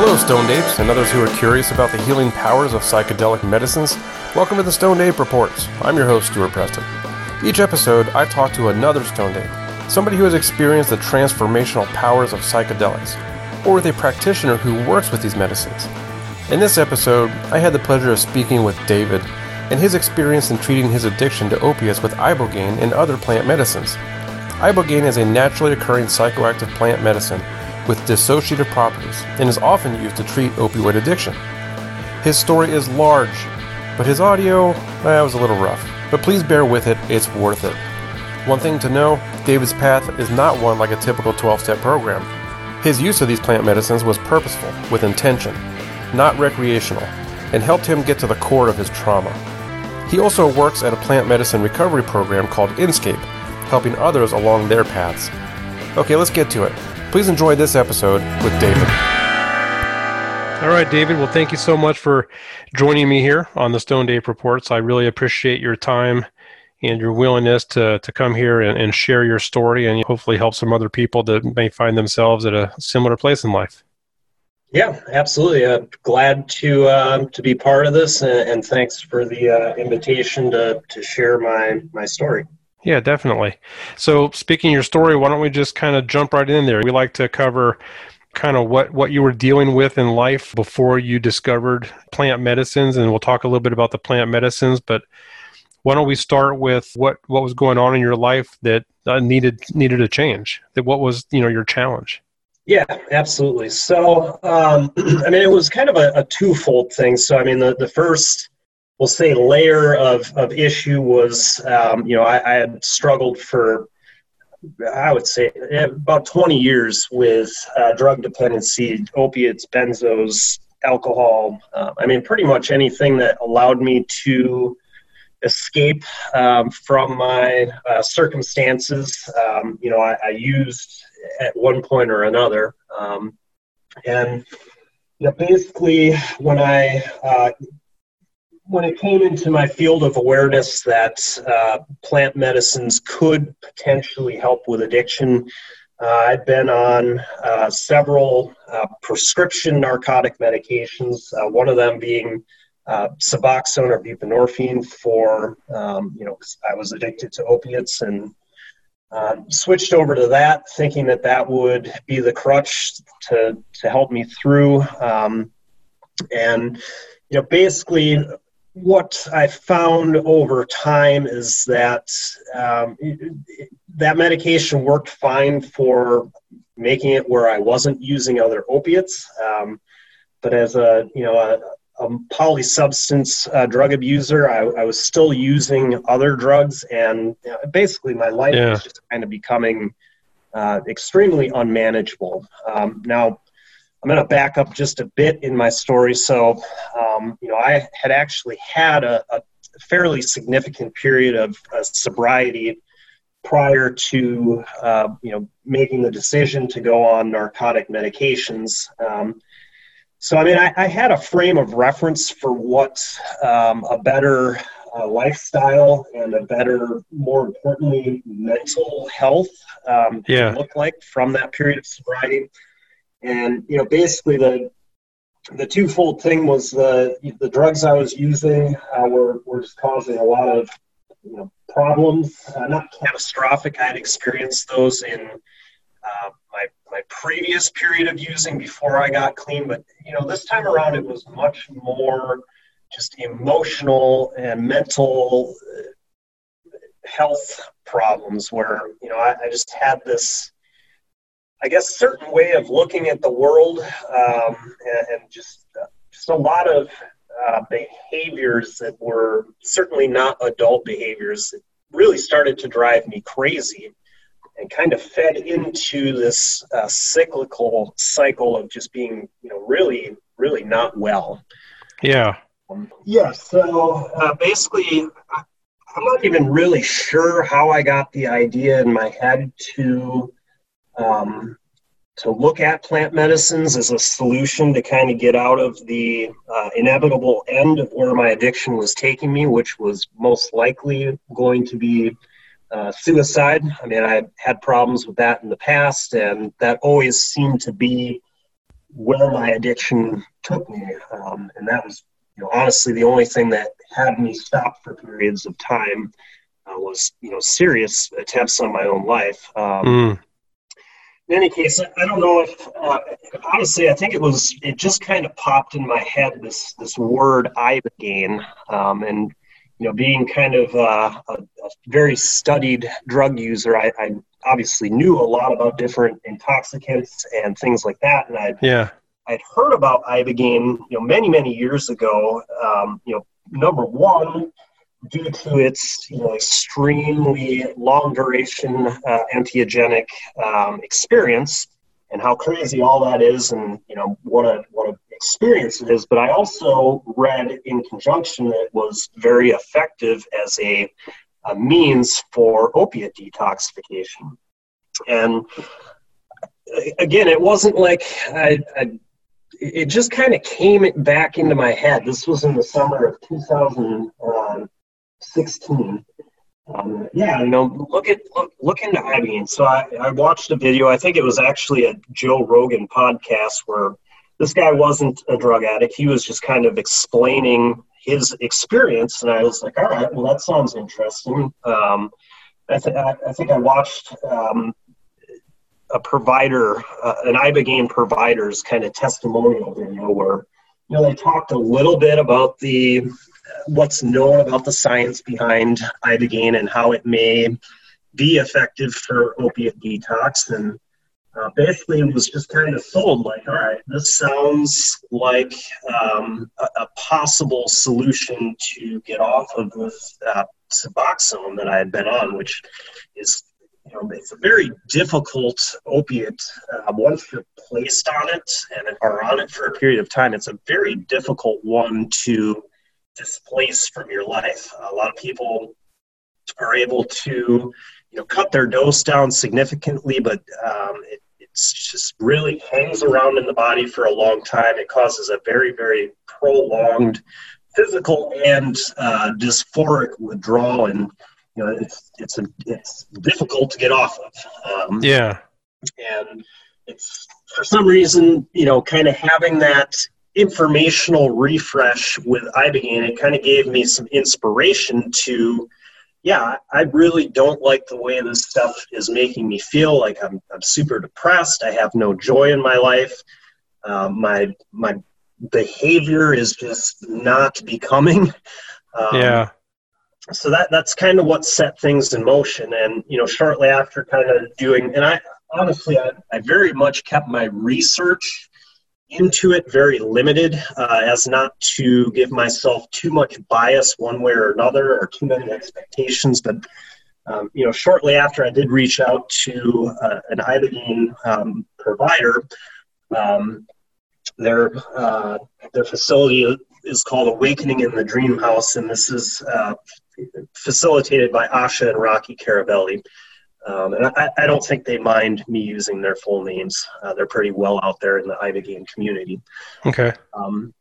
Hello, Stoned Apes, and others who are curious about the healing powers of psychedelic medicines. Welcome to the Stoned Ape Reports. I'm your host, Stuart Preston. Each episode, I talk to another Stoned Ape, somebody who has experienced the transformational powers of psychedelics, or with a practitioner who works with these medicines. In this episode, I had the pleasure of speaking with David and his experience in treating his addiction to opiates with ibogaine and other plant medicines. Ibogaine is a naturally occurring psychoactive plant medicine with dissociative properties and is often used to treat opioid addiction. His story is large, but his audio eh, was a little rough. But please bear with it, it's worth it. One thing to know David's path is not one like a typical 12 step program. His use of these plant medicines was purposeful, with intention, not recreational, and helped him get to the core of his trauma. He also works at a plant medicine recovery program called Inscape, helping others along their paths. Okay, let's get to it. Please enjoy this episode with David. All right, David. Well, thank you so much for joining me here on the Stone Ape Reports. I really appreciate your time and your willingness to, to come here and, and share your story and hopefully help some other people that may find themselves at a similar place in life. Yeah, absolutely. Uh, glad to uh, to be part of this, and, and thanks for the uh, invitation to to share my my story. Yeah, definitely. So, speaking your story, why don't we just kind of jump right in there? We like to cover kind of what, what you were dealing with in life before you discovered plant medicines, and we'll talk a little bit about the plant medicines. But why don't we start with what, what was going on in your life that uh, needed needed a change? That what was you know your challenge? Yeah, absolutely. So, um, I mean, it was kind of a, a twofold thing. So, I mean, the the first we'll say layer of, of issue was um, you know I, I, had struggled for i would say about 20 years with uh, drug dependency opiates benzos alcohol uh, i mean pretty much anything that allowed me to escape um, from my uh, circumstances. Um, you know I, I, used at one point or another um, and you know, basically when i uh, when it came into my field of awareness that uh, plant medicines could potentially help with addiction, uh, I've been on uh, several uh, prescription narcotic medications, uh, one of them being uh, Suboxone or buprenorphine for, um, you know, I was addicted to opiates and switched over to that thinking that that would be the crutch to, to help me through. Um, and, you know, basically what I found over time is that um, that medication worked fine for making it where I wasn't using other opiates. Um, but as a you know a, a polysubstance uh, drug abuser, I, I, was still using other drugs, and you know, basically my life yeah. was just kind of becoming uh, extremely unmanageable. Um, now I'm going to back up just a bit in my story. So, um, you know, I had actually had a, a fairly significant period of uh, sobriety prior to, uh, you know, making the decision to go on narcotic medications. Um, so, I mean, I, I, had a frame of reference for what um, a better uh, lifestyle and a better, more importantly, mental health um, yeah. look like from that period of sobriety. And you know, basically the the twofold thing was the the drugs I was using uh, were were just causing a lot of you know problems. Uh, not catastrophic. I had experienced those in uh, my my previous period of using before I got clean, but you know this time around it was much more just emotional and mental uh, health problems where you know I, I just had this I guess, certain way of looking at the world, um, and, and, just uh, just a lot of uh, behaviors that were certainly not adult behaviors. It really started to drive me crazy, and kind of fed into this uh, cyclical cycle of just being, you know, really, really not well. Yeah. Um, yeah. So uh, basically. I'm not even really sure how I got the idea in my head to um, to look at plant medicines as a solution to kind of get out of the uh, inevitable end of where my addiction was taking me, which was most likely going to be uh, suicide. I mean, I had problems with that in the past, and that always seemed to be where my addiction took me, um, and that was, you know, honestly the only thing that had me stop for periods of time uh, was, you know, serious attempts on my own life. Um, mm. In any case, I don't know if uh, honestly, I think it was it just kind of popped in my head this this word ibogaine, um, and you know, being kind of uh, a, a, very studied drug user, I, I, obviously knew a lot about different intoxicants and things like that, and I yeah. I'd heard about ibogaine, you know, many many years ago. Um, you know, number one, due to its you know extremely long duration uh, entheogenic um, experience, and how crazy all that is, and you know what a what a experience it is. But I also read in conjunction that it was very effective as a, a means for opiate detoxification. And again, it wasn't like I, I it just kind of came back into my head. This was in the summer of 2016. Um, yeah, you know, look at look, look into Ibogaine. So I, I watched a video. I think it was actually a Joe Rogan podcast where this guy wasn't a drug addict. He was just kind of explaining his experience, and I was like, all right, well, that sounds interesting. Um, I, th- I, think I watched um, a provider, uh, an Ibogaine provider's kind of testimonial video where you know they talked a little bit about the what's known about the science behind Ibogaine and how it may be effective for opiate detox and uh, basically it was just kind of sold like, all right, this sounds like um, a, a, possible solution to get off of uh, Suboxone that I had been on, which is, you know, it's a very difficult opiate. Uh, once you're placed on it and are on it for a period of time, it's a very difficult one to displace from your life. A lot of people are able to you know cut their dose down significantly, but um, it, just really hangs around in the body for a long time. It causes a very very prolonged physical and uh, dysphoric withdrawal, and you know it's it's a, it's difficult to get off of. Um, yeah, and it's for some reason you know kind of having that informational refresh with ibogaine it kind of gave me some inspiration to yeah, I really don't like the way this stuff is making me feel. Like I'm, I'm super depressed. I have no joy in my life. Um, my my behavior is just not becoming. Um, yeah. So that that's kind of what set things in motion. And you know, shortly after, kind of doing, and I honestly, I, I very much kept my research into it very limited uh, as not to give myself too much bias one way or another or too many expectations but um, you know shortly after i did reach out to uh, an ibogaine um, provider um, their uh, their facility is called awakening in the dream house and this is uh, facilitated by asha and rocky caravelli um, and I, I, don't think they mind me using their full names. Uh, they're pretty well out there in the Ibogaine community. Okay. Um,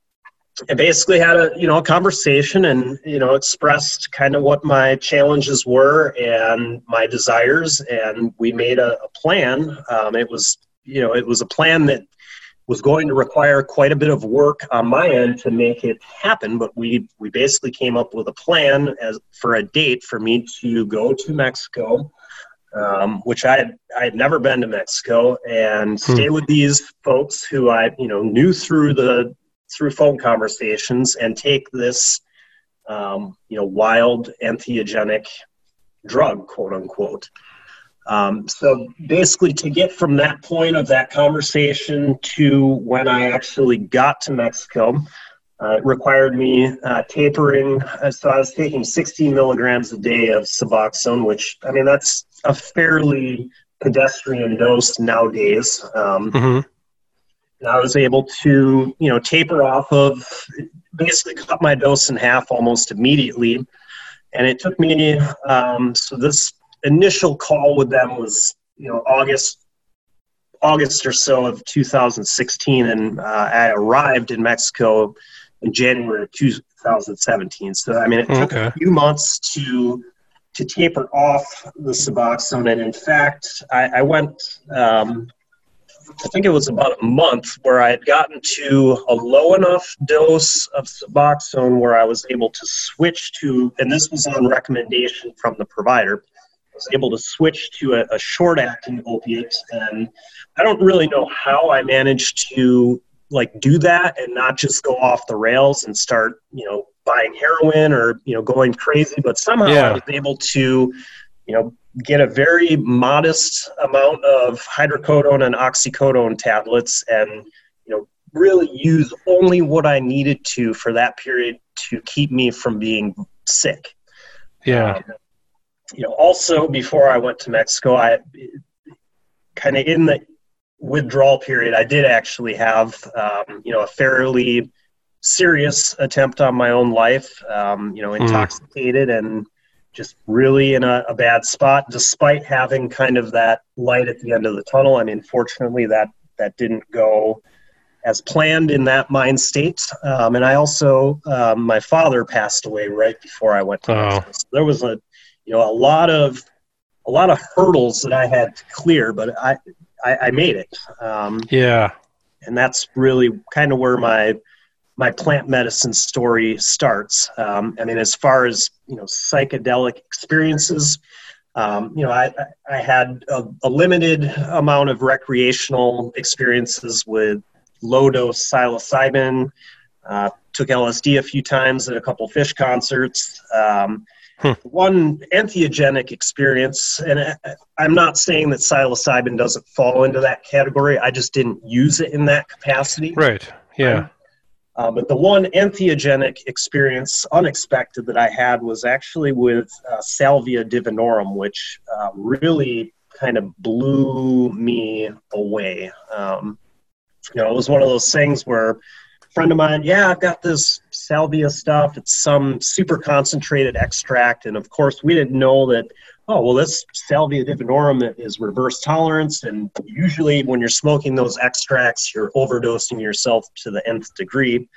I basically had a you know a conversation and you know expressed kind of what my challenges were and my desires, and we made a, a plan. Um, it was you know it was a plan that was going to require quite a bit of work on my end to make it happen but we we basically came up with a plan as for a date for me to go to Mexico um, which I had I had never been to Mexico and hmm. stay with these folks who I you know knew through the through phone conversations and take this um, you know wild entheogenic drug quote unquote. Um, so basically, to get from that point of that conversation to when I actually got to Mexico, uh, it required me uh, tapering. Uh, so I was taking 16 milligrams a day of Suboxone, which I mean that's a fairly pedestrian dose nowadays. Um, mm-hmm. I was able to, you know, taper off of, basically cut my dose in half almost immediately, and it took me. Um, so this initial call with them was, you know, August, August or so of 2016, and uh, I arrived in Mexico in January of 2017. So I mean, it took okay. a few months to to taper off the Suboxone. And in fact, I, I went um, I think it was about a month where I had gotten to a low enough dose of Suboxone where I was able to switch to, and this was on recommendation from the provider, I was able to switch to a, a short acting opiate. And I don't really know how I managed to like do that and not just go off the rails and start, you know, buying heroin or, you know, going crazy, but somehow yeah. I was able to, you know, get a very modest amount of hydrocodone and oxycodone tablets and you know really use only what I needed to for that period to keep me from being sick. Yeah. Um, you know, also before I went to Mexico, I kind of in the withdrawal period, I did actually have, um, you know, a fairly serious attempt on my own life. Um, you know, hmm. intoxicated mm. and just really in a, a, bad spot, despite having kind of that light at the end of the tunnel. I mean, fortunately, that that didn't go as planned in that mind state. Um, and I also, um, my father passed away right before I went to oh. So there was a, you know, a lot of a lot of hurdles that I had to clear, but I I, I made it. Um, yeah, and that's really kind of where my my plant medicine story starts. Um, I mean, as far as you know, psychedelic experiences, um, you know, I, I had a, a, limited amount of recreational experiences with low dose psilocybin. Uh, took LSD a few times at a couple Phish concerts. Um, hmm. One entheogenic experience, and I, I'm not saying that psilocybin doesn't fall into that category. I just didn't use it in that capacity. Right. Yeah. Uh, but the one entheogenic experience, unexpected, that I had was actually with uh, Salvia divinorum, which uh, really kind of blew me away. Um, you know, it was one of those things where a friend of mine, yeah, I've got this Salvia stuff. It's some super concentrated extract. And of course, we didn't know that oh well this salvia divinorum is reverse tolerance. And usually when you're smoking those extracts you're overdosing yourself to the nth degree.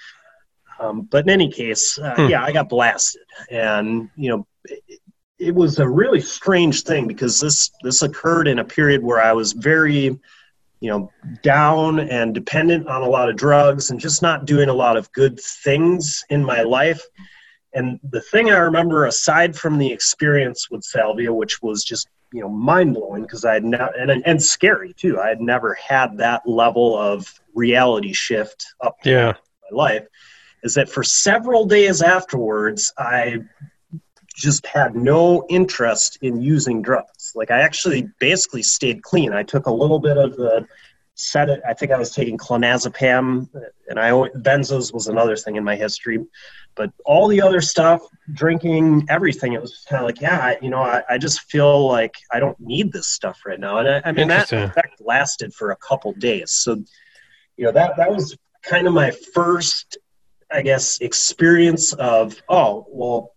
Um, but in any case uh, hmm. yeah i got blasted. And you know it, it, was a really strange thing because this this occurred in a period where i was very you know down and dependent on a lot of drugs and just not doing a lot of good things in my life and the thing I remember, aside from the experience with Salvia, which was just you know mind blowing because I had never and and scary too. I had never had that level of reality shift up yeah. my life. Is that for several days afterwards, I just had no interest in using drugs. Like I actually basically stayed clean. I took a little bit of the set it. I think I was taking clonazepam, and I benzos was another thing in my history. But all the other stuff, drinking, everything, it was kind of like, yeah, I, you know, I, I, just feel like I don't need this stuff right now. And I, I mean, that effect lasted for a couple days. So, you know, that that was kind of my first, I guess, experience of, oh, well,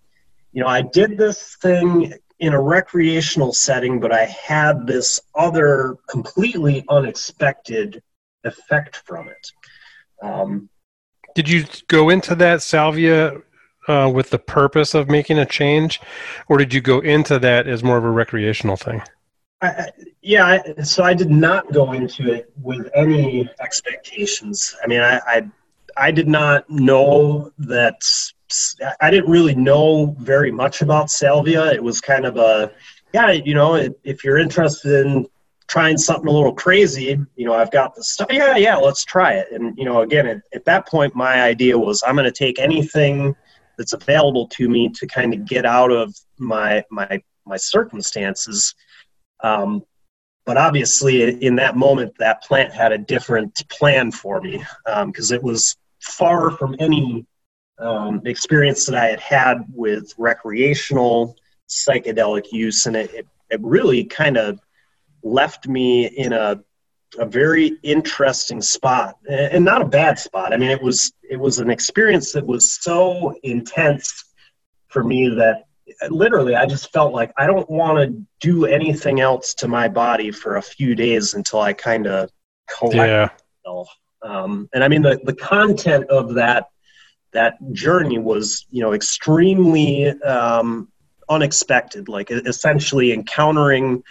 you know, I did this thing in a recreational setting, but I had this other completely unexpected effect from it. Um, Did you go into that salvia uh, with the purpose of making a change, or did you go into that as more of a recreational thing? I, yeah, I, so I did not go into it with any expectations. I mean, I, I, I did not know that I didn't really know very much about salvia. It was kind of a, yeah, you know, if you're interested in trying something a little crazy, you know, I've got the stuff. Yeah, yeah, let's try it. And you know, again, at, at that point, my idea was I'm going to take anything that's available to me to kind of get out of my my my circumstances. Um, but obviously, in that moment, that plant had a different plan for me because um, it was far from any um, experience that I had had with recreational psychedelic use, and it, it, it really kind of left me in a a very interesting spot and not a bad spot. I mean, it was it was an experience that was so intense for me that literally I just felt like I don't want to do anything else to my body for a few days until I kind of collect yeah. myself. Um, and I mean, the the content of that that journey was you know extremely um, unexpected like essentially encountering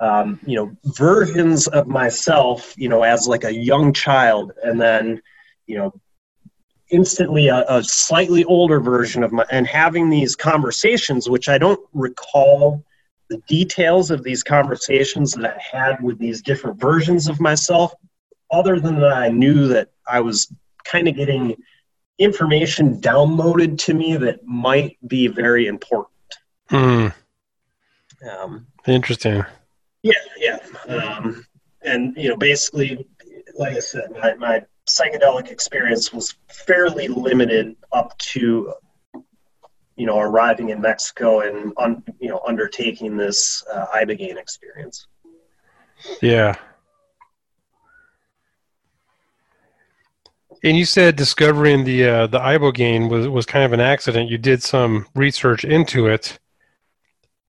um, you know, versions of myself, you know, as like a young child, and then, you know, instantly a, a slightly older version of my, and having these conversations, which I don't recall the details of these conversations that I had with these different versions of myself, other than that I knew that I was kind of getting information downloaded to me that might be very important. Hmm. Um, Interesting. Yeah, yeah. Um, and, you know, basically, like I said, my, my psychedelic experience was fairly limited up to, you know, arriving in Mexico and, un, you know, undertaking this uh, Ibogaine experience. Yeah. And you said discovering the uh, the ibogaine was was kind of an accident. You did some research into it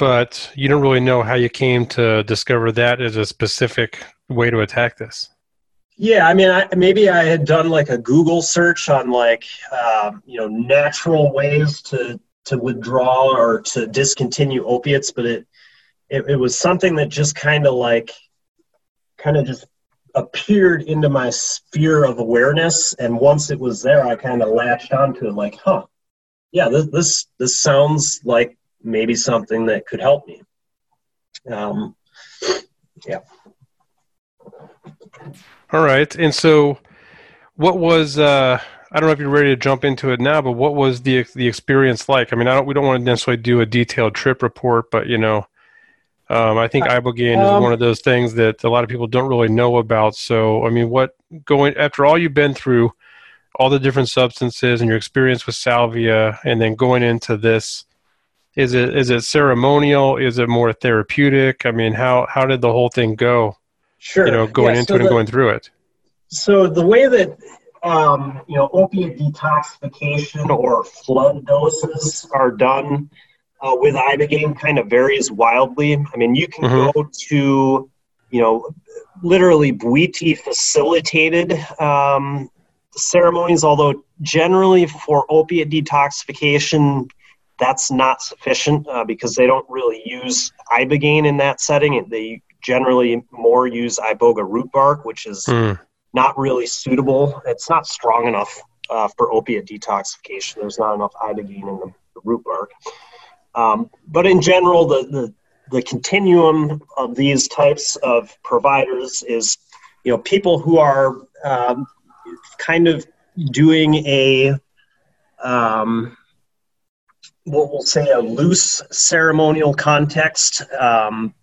but you don't really know how you came to discover that as a specific way to attack this. Yeah, I mean, I, maybe I had done like a Google search on like um, you know natural ways to to withdraw or to discontinue opiates, but it it, it was something that just kind of like kind of just appeared into my sphere of awareness, and once it was there, I kind of latched onto it, like, huh, yeah, this this this sounds like maybe something that could help me. Um, yeah. All right. And so, what was uh, I don't know if you're ready to jump into it now, but what was the the experience like? I mean, I don't we don't want to necessarily do a detailed trip report, but you know, um, I think ibogaine um, is one of those things that a lot of people don't really know about. So, I mean, what going after all you've been through, all the different substances and your experience with salvia, and then going into this is it is it ceremonial? Is it more therapeutic? I mean, how how did the whole thing go? Sure. You know, going yeah, into so it and going through it. So the way that um, you know opiate detoxification or flood doses are done uh, with ibogaine kind of varies wildly. I mean, you can mm-hmm. go to you know literally Bwiti facilitated um, ceremonies, although generally for opiate detoxification that's not sufficient uh, because they don't really use ibogaine in that setting. They generally more use iboga root bark, which is mm. not really suitable. It's not strong enough uh, for opiate detoxification. There's not enough ibogaine in the, the root bark. Um, but in general, the, the the continuum of these types of providers is, you know, people who are um, kind of doing a um, what we'll say a loose ceremonial context, um,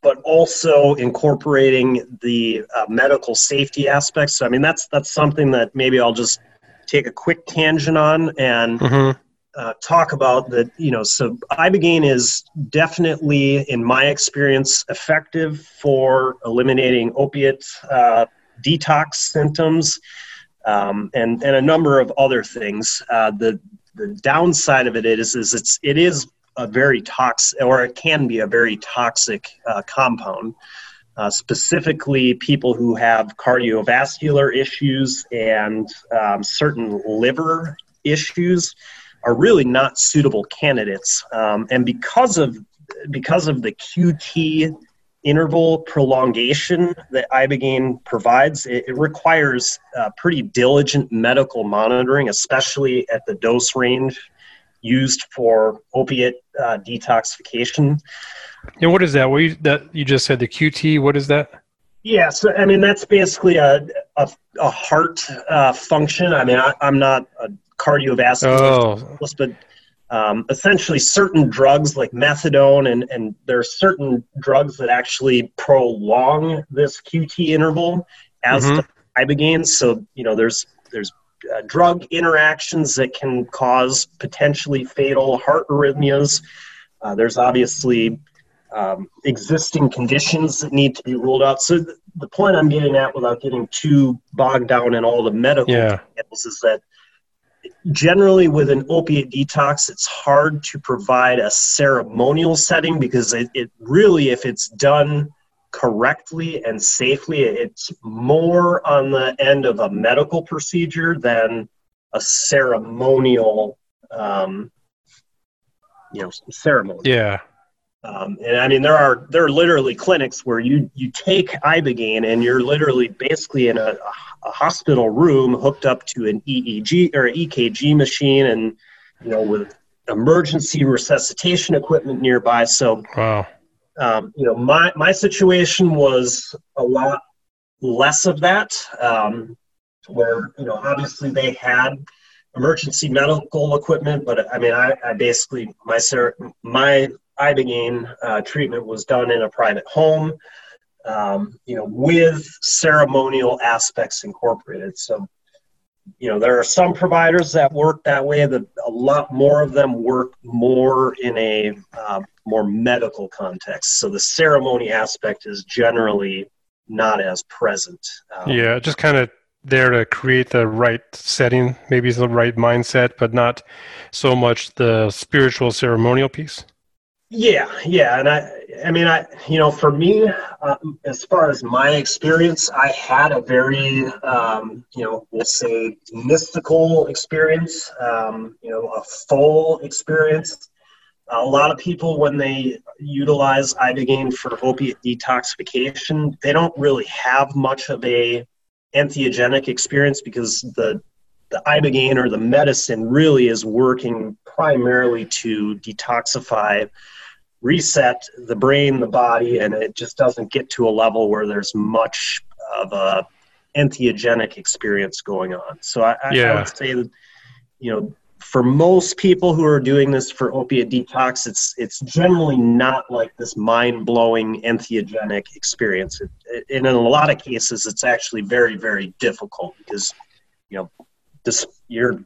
but also incorporating the uh, medical safety aspects. So, I mean, that's that's something that maybe I'll just take a quick tangent on and mm-hmm. Uh, talk about. That you know, so ibogaine is definitely, in my experience, effective for eliminating opiate uh, detox symptoms. Um, and, and a number of other things. Uh, the the downside of it is is it's it is a very toxic or it can be a very toxic uh, compound. Uh, specifically, people who have cardiovascular issues and um, certain liver issues are really not suitable candidates. Um, and because of because of the QT interval prolongation that ibogaine provides it, it requires uh, pretty diligent medical monitoring especially at the dose range used for opiate uh, detoxification. And what is that? What you, that you just said the qt what is that? Yeah so i mean that's basically a, a, a heart uh, function. I mean I, am not a cardiovascular oh. but um, essentially certain drugs like methadone and, and there are certain drugs that actually prolong this QT interval as mm-hmm. ibogaine. So you know there's there's uh, drug interactions that can cause potentially fatal heart arrhythmias. Uh, there's obviously um, existing conditions that need to be ruled out. So th- the point I'm getting at, without getting too bogged down in all the medical yeah. details, is that generally with an opiate detox it's hard to provide a ceremonial setting because it, it, really if it's done correctly and safely it's more on the end of a medical procedure than a ceremonial um, you know ceremony. Yeah Um, and I mean, there are there are literally clinics where you you take ibogaine and you're literally basically in a, a hospital room hooked up to an EEG or EKG machine, and you know with emergency resuscitation equipment nearby. So, wow. um, you know, my my situation was a lot less of that, um, where you know obviously they had emergency medical equipment, but I mean, I, I basically my my ibogaine uh, treatment was done in a private home, um, you know, with ceremonial aspects incorporated. So, you know, there are some providers that work that way. That a lot more of them work more in a um, more medical context. So the ceremony aspect is generally not as present. Um, yeah, just kind of there to create the right setting, maybe the right mindset, but not so much the spiritual ceremonial piece. Yeah, yeah, and I, I mean, I, you know, for me, uh, as far as my experience, I had a very, um, you know, we'll say mystical experience, um, you know, a full experience. A lot of people, when they utilize ibogaine for opiate detoxification, they don't really have much of a entheogenic experience because the the ibogaine or the medicine really is working primarily to detoxify reset the brain, the body, and it just doesn't get to a level where there's much of a entheogenic experience going on. So I, yeah. I would say that, you know, for most people who are doing this for opiate detox, it's it's generally not like this mind blowing entheogenic experience. It, it, and in a lot of cases, it's actually very very difficult because you know this you're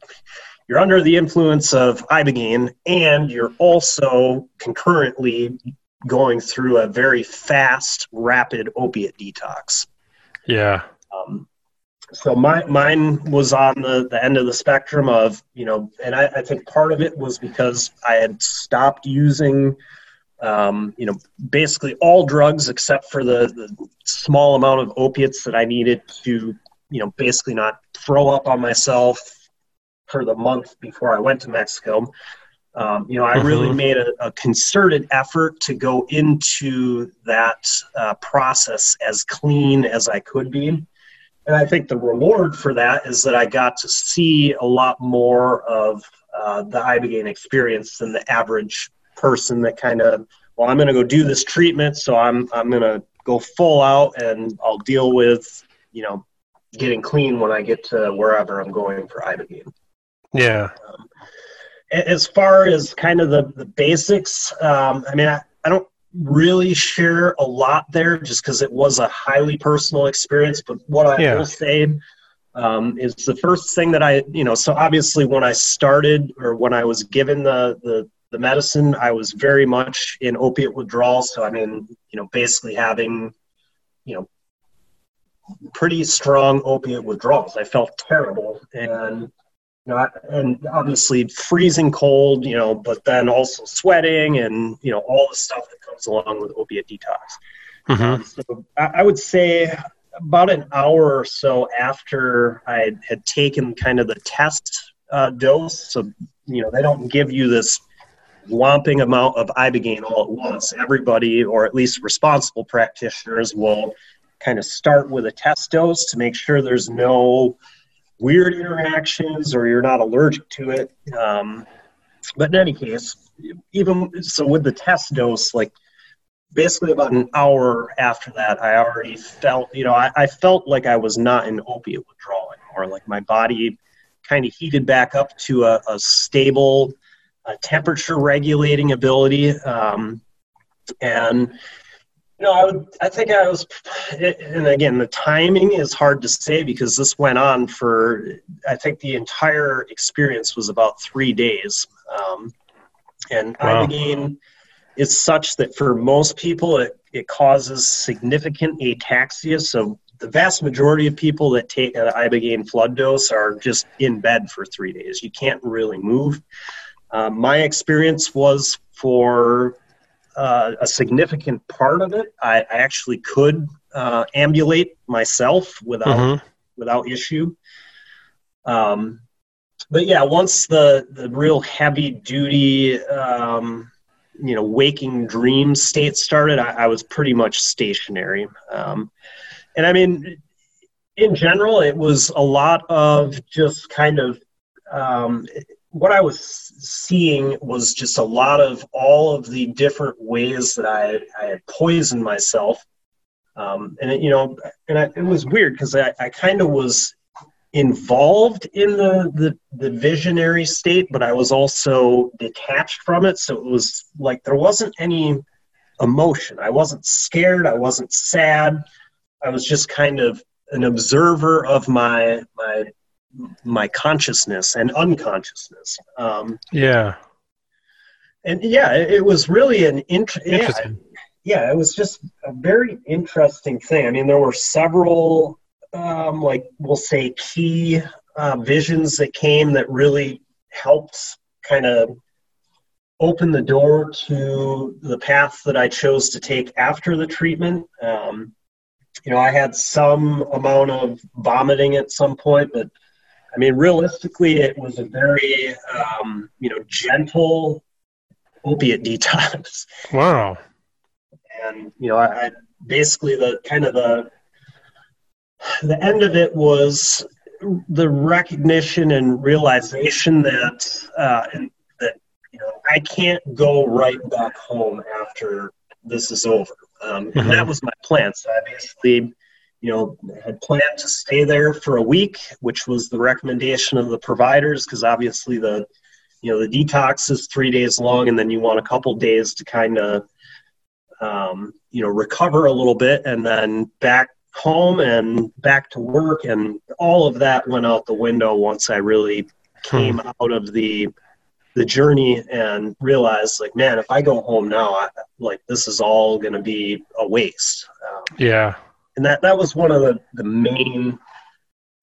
you're under the influence of ibogaine and you're also concurrently going through a very fast rapid opiate detox. Yeah. Um, so my, mine was on the, the end of the spectrum of you know and I, I think part of it was because i had stopped using um, you know basically all drugs except for the, the small amount of opiates that i needed to you know basically not throw up on myself for the month before I went to Mexico. Um, you know, I mm-hmm. really made a, a, concerted effort to go into that uh, process as clean as I could be. And I think the reward for that is that I got to see a lot more of uh, the Ibogaine experience than the average person that kind of, well, I'm going to go do this treatment, so I'm, I'm going to go full out and I'll deal with, you know, getting clean when I get to wherever I'm going for Ibogaine. Yeah. Um, as far as kind of the, the basics, um, I mean, I, I don't really share a lot there just because it was a highly personal experience. But what I yeah. will say um, is the first thing that I, you know, so obviously when I started or when I was given the, the, the medicine, I was very much in opiate withdrawal. So, I mean, you know, basically having, you know, pretty strong opiate withdrawals. I felt terrible. And you know, and obviously freezing cold, you know, but then also sweating and you know all the stuff that comes along with opiate detox. Mm-hmm. Um, so I, I, would say about an hour or so after I had taken kind of the test uh, dose, so you know they don't give you this whomping amount of ibogaine all at once. Everybody, or at least responsible practitioners, will kind of start with a test dose to make sure there's no weird interactions or you're not allergic to it. Um, but in any case, even so, with the test dose, like basically about an hour after that, I already felt, you know, I, I felt like I was not in opiate withdrawal anymore. Like my body kind of heated back up to a, a stable temperature regulating ability. Um, and no, I would. I think I was, and again, the timing is hard to say because this went on for. I think the entire experience was about three days, um, and wow. ibogaine is such that for most people it it causes significant ataxia. So the vast majority of people that take an ibogaine flood dose are just in bed for three days. You can't really move. Um, my experience was for uh, a significant part of it. I, I actually could uh, ambulate myself without mm-hmm. without issue. Um, but yeah, once the the real heavy duty um, you know waking dream state started, I, I was pretty much stationary. Um, and I mean, in general, it was a lot of just kind of um, what I was seeing was just a lot of all of the different ways that I, I had poisoned myself. Um, and it, you know, and I, it was weird because I, I kind of was involved in the, the the visionary state, but I was also detached from it. So it was like there wasn't any emotion. I wasn't scared. I wasn't sad. I was just kind of an observer of my my my consciousness and unconsciousness. Um, yeah. And yeah, it, it was really an int- interesting. Yeah, yeah, it was just a very interesting thing. I mean, there were several, um, like we'll say, key uh, visions that came that really helped kind of open the door to the path that I chose to take after the treatment. Um, you know, I had some amount of vomiting at some point, but I mean, realistically, it was a very, um, you know, gentle opiate detox. Wow. And you know, I, I basically the kind of the the end of it was the recognition and realization that uh, that you know I can't go right back home after this is over. Um, mm-hmm. And that was my plan. So I basically you know, had planned to stay there for a week, which was the recommendation of the providers, because obviously the, you know, the detox is three days long, and then you want a couple days to kind of, um, you know, recover a little bit, and then back home and back to work, and all of that went out the window once I really came hmm. out of the the journey and realized like man if i go home now I, like this is all going to be a waste um, yeah and that that was one of the, the main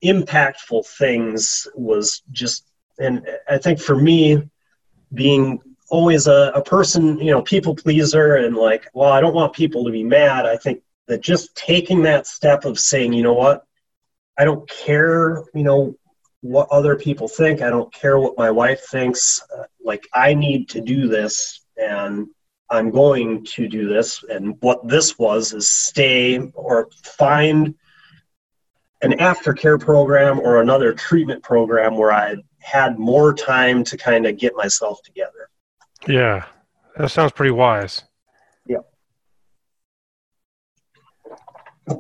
impactful things was just and i think for me being always a, a person you know people pleaser and like well i don't want people to be mad. I think that just taking that step of saying you know what? I don't care you know what other people think. I don't care what my wife thinks. Uh, like i need to do this. And I'm going to do this. And what this was is stay or find an aftercare program or another treatment program where I had more time to kind of get myself together. Yeah, that sounds pretty wise. Yeah.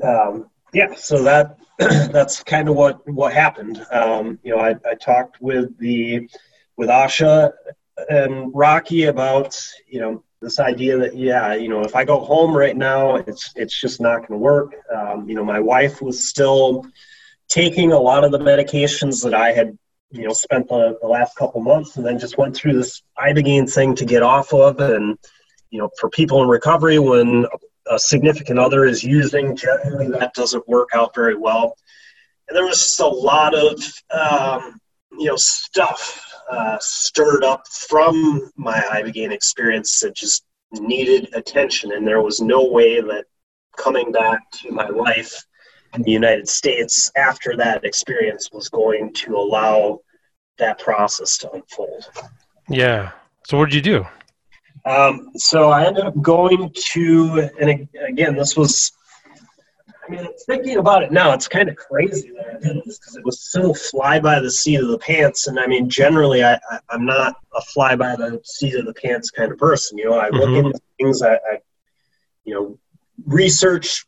Um, yeah, so that that's kind of what what happened. Um, you know, I, I talked with the with Asha and Rocky about you know this idea that yeah you know if i go home right now it's it's just not going to work. Um, you know my wife was still taking a lot of the medications that i had you know spent the, the last couple months and then just went through this ibogaine thing to get off of. And you know for people in recovery when a significant other is using generally that doesn't work out very well. And there was just a lot of um, you know stuff uh, stirred up from my Ibogaine experience that just needed attention, and there was no way that coming back to my life in the United States after that experience was going to allow that process to unfold. Yeah. So what did you do? Um, so I ended up going to, and again, this was I mean, thinking about it now, it's kind of crazy that I did this because it was so fly by the seat of the pants. And I mean, generally, I, I, am not a fly by the seat of the pants kind of person. You know, I mm-hmm. look into things, I, I, you know, research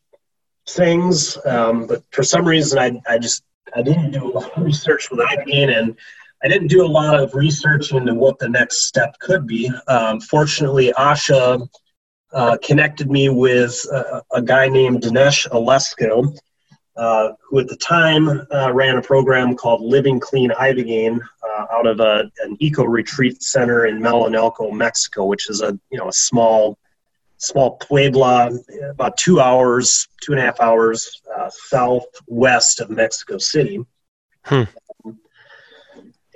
things, um, but for some reason, I, I just I didn't do a lot of research with Ibogaine, and I didn't do a lot of research into what the next step could be. Um, fortunately, Asha uh, connected me with a, a, guy named Dinesh Alesko, uh, who at the time uh, ran a program called Living Clean Ibogaine uh, out of a, an eco retreat center in Malinalco, Mexico, which is a you know a small small puebla about two hours, two and a half hours uh, southwest of Mexico City. Hmm.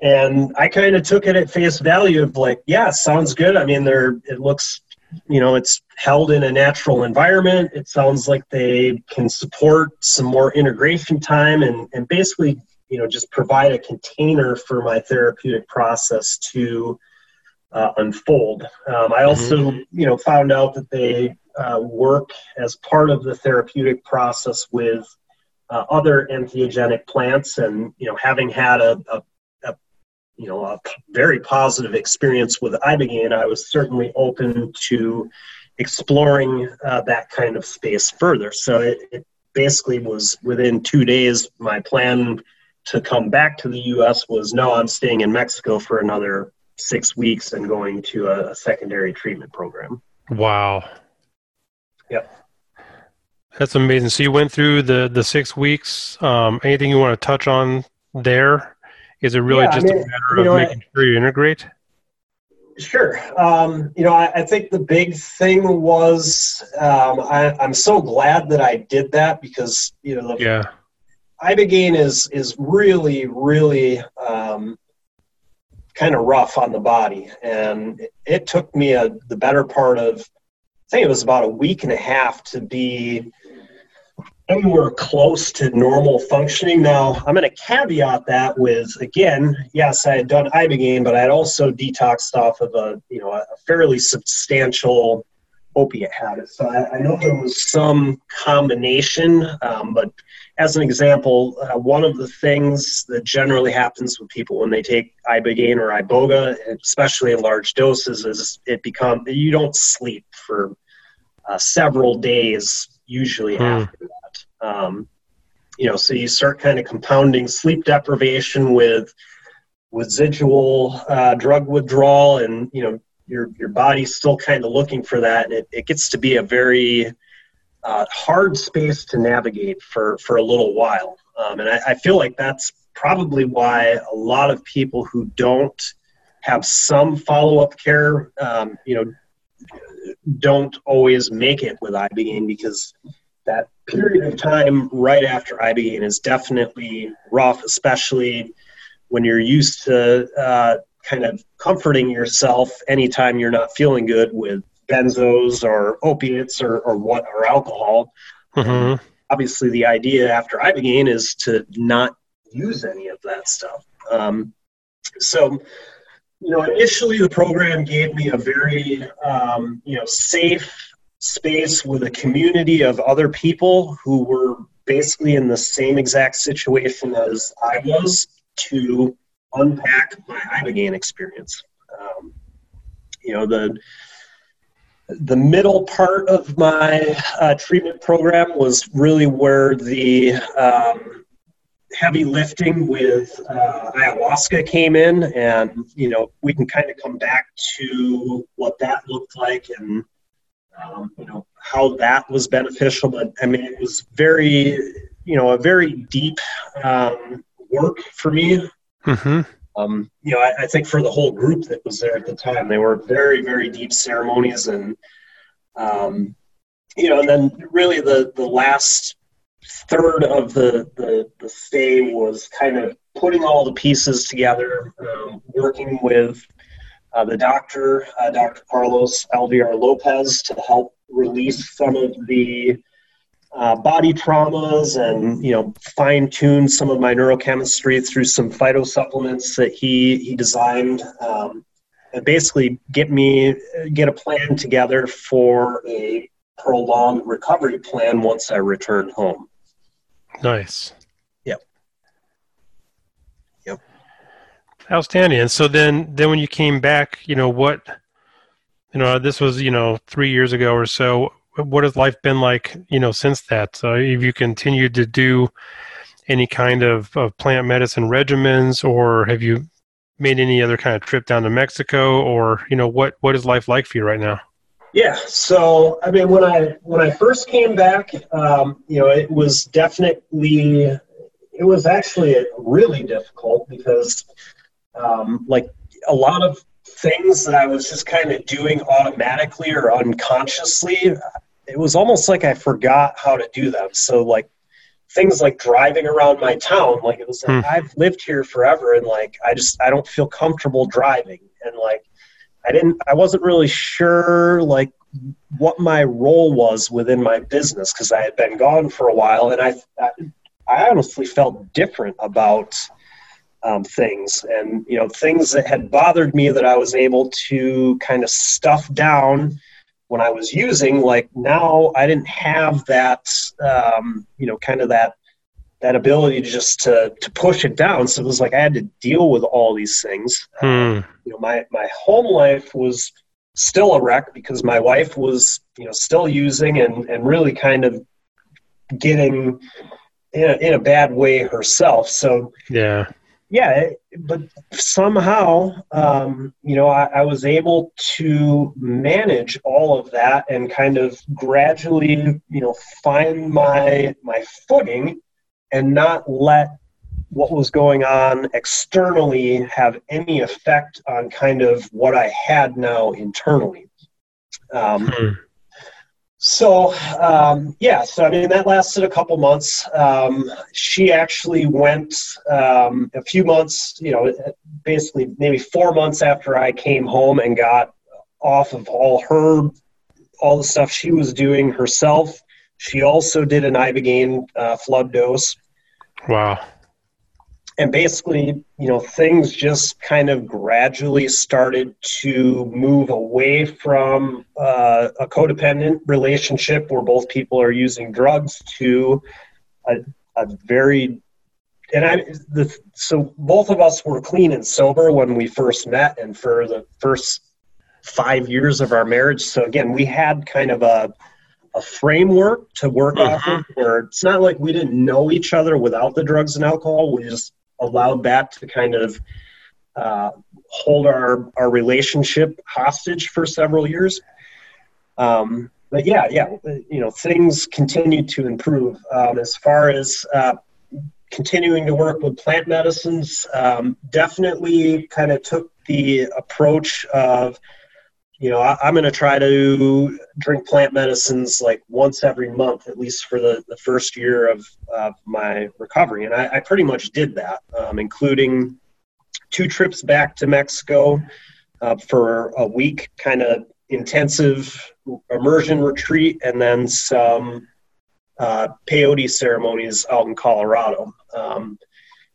And I kind of took it at face value of like, yeah, sounds good. I mean, there it looks you know it's held in a natural environment it sounds like they can support some more integration time and, and basically you know just provide a container for my therapeutic process to uh, unfold. Um, I also, mm-hmm. you know, found out that they uh, work as part of the therapeutic process with uh, other entheogenic plants, and you know, having had a, a, a, you know a very positive experience with ibogaine, I was certainly open to exploring uh, that kind of space further. So it, it basically was within two days. My plan to come back to the U.S. was no, I'm staying in Mexico for another six weeks and going to a, a secondary treatment program. Wow. Yep. That's amazing. So you went through the the six weeks. Um, anything you want to touch on there? Is it really yeah, just I mean, a matter of know, making sure you integrate? Sure. Um, you know, I, I, think the big thing was um, I, am so glad that I did that because you know the yeah. ibogaine is is really really um, kind of rough on the body, and it, it took me a the better part of I think it was about a week and a half to be anywhere close to normal functioning. Now, I'm going to caveat that with again, yes, I had done ibogaine, but I had also detoxed off of a you know a fairly substantial opiate habit. So I, I know there was some combination, um, but as an example, uh, one of the things that generally happens with people when they take ibogaine or iboga, especially in large doses, is it become you don't sleep for uh, several days usually hmm. after that. Um, you know, so you start kind of compounding sleep deprivation with residual uh, drug withdrawal, and you know your your body's still kind of looking for that, and it, it gets to be a very uh, hard space to navigate for for a little while. Um, and I, I feel like that's probably why a lot of people who don't have some follow up care, um, you know, don't always make it with ibogaine because that period of time right after ibogaine is definitely rough, especially when you're used to uh, kind of comforting yourself anytime you're not feeling good with benzos or opiates or, or what or alcohol. Mm-hmm. Obviously, the idea after ibogaine is to not use any of that stuff. Um, so you know, initially the program gave me a very, um, you know, safe space with a community of other people who were basically in the same exact situation as I was to unpack my ibogaine experience. Um, you know, the the middle part of my uh, treatment program was really where the um, heavy lifting with uh, ayahuasca came in, and you know we can kind of come back to what that looked like and um, you know how that was beneficial. But I mean, it was very you know a very deep um, work for me. Mm-hmm. Um, you know, I, I, think for the whole group that was there at the time, they were very very deep ceremonies and. Um, you know, and then really the the last third of the, the, the stay was kind of putting all the pieces together, um, working with uh, the doctor, uh, Dr. Carlos Alvear Lopez, to help release some of the uh, body traumas and you know fine tune some of my neurochemistry through some phyto supplements that he he designed. Um, and basically get me get a plan together for a prolonged recovery plan once I returned home. Nice. Yep. Yep. Outstanding. And so then, then when you came back, you know what, you know, this was you know three years ago or so. What has life been like, you know, since that? So have you continued to do any kind of, of plant medicine regimens, or have you made any other kind of trip down to Mexico, or you know, what what is life like for you right now? Yeah, so I mean, when I when I first came back, um, you know, it was definitely it was actually really difficult because, um, like, a lot of things that I was just kind of doing automatically or unconsciously, it was almost like I forgot how to do them. So, like, things like driving around my town, like it was like hmm. I've lived here forever, and like I just I don't feel comfortable driving, and like I didn't I wasn't really sure like what my role was within my business because I had been gone for a while and I, I, I honestly felt different about um, things and you know things that had bothered me that I was able to kind of stuff down when I was using. Like now, I didn't have that um, you know kind of that that ability to just to to push it down. So it was like I had to deal with all these things. Hmm. Um, you know, my my home life was still a wreck because my wife was you know still using and and really kind of getting in a, in a bad way herself. So Yeah. Yeah, but somehow, um, you know, I, I was able to manage all of that and kind of gradually, you know, find my my footing and not let what was going on externally have any effect on kind of what I had now internally. Um, Hmm. So um, yeah, so I mean that lasted a couple months. Um, she actually went um, a few months, you know, basically maybe four months after I came home and got off of all her all the stuff she was doing herself. She also did an ibogaine uh, flood dose, Wow. And basically, you know, things just kind of gradually started to move away from uh, a codependent relationship where both people are using drugs to a, a very and I the, so both of us were clean and sober when we first met, and for the first five years of our marriage. So again, we had kind of a a framework to work off of where it's not like we didn't know each other without the drugs and alcohol. We just allowed that to kind of uh, hold our, our relationship hostage for several years. Um, but yeah, yeah, you know, things continue to improve. Um, as far as uh, continuing to work with plant medicines, um, definitely kind of took the approach of, you know, I, I'm going to try to drink plant medicines like once every month, at least for the, the first year of, of my recovery. And I, I pretty much did that, um, including two trips back to Mexico uh, for a week, kind of intensive immersion retreat, and then some uh, peyote ceremonies out in Colorado. Um,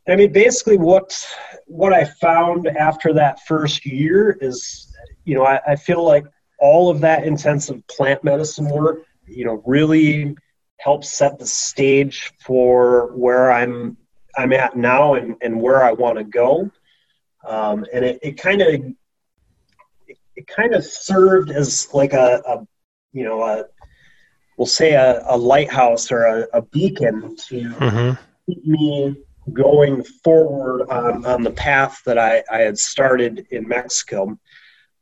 I mean, basically, what what I found after that first year is, you know, I, I feel like all of that intensive plant medicine work, you know, really helps set the stage for where I'm I'm at now and, and where I want to go. Um, and it, it kind of it, kind of served as like a, a you know a we'll say a, a lighthouse or a, a beacon to hmm keep me going forward on, on the path that I, I had started in Mexico.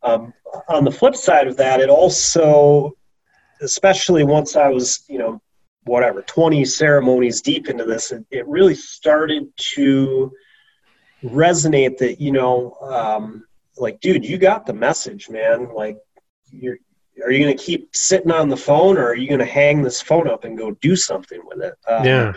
Um, on the flip side of that, it also, especially once I was, you know, whatever, 20 ceremonies deep into this, it, it really started to resonate that, you know, um, like, dude, you got the message, man. Like, you're, are you going to keep sitting on the phone or are you going to hang this phone up and go do something with it? Um, Yeah.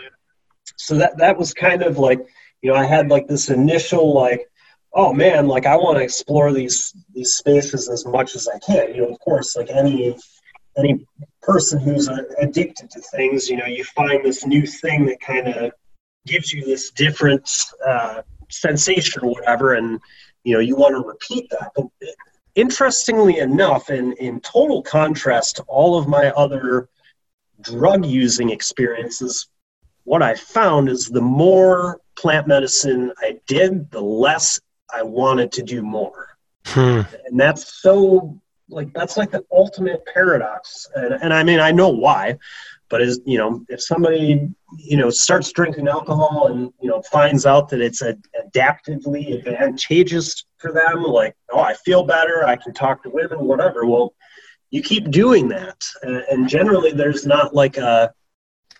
so that that was kind of like you know i had like this initial like oh man like i want to explore these these spaces as much as i can. You know of course like any any person who's addicted to things you know you find this new thing that kind of gives you this different uh, sensation or whatever and you know you want to repeat that. But interestingly enough and in total contrast to all of my other drug using experiences what I found is the more plant medicine I did, the less I wanted to do more. Hmm. And that's so like that's like the ultimate paradox. And, and I mean I know why, but as you know, if somebody you know starts drinking alcohol and you know finds out that it's a, adaptively advantageous for them, like oh I feel better, I can talk to women, whatever. Well, you keep doing that, and, and generally there's not like a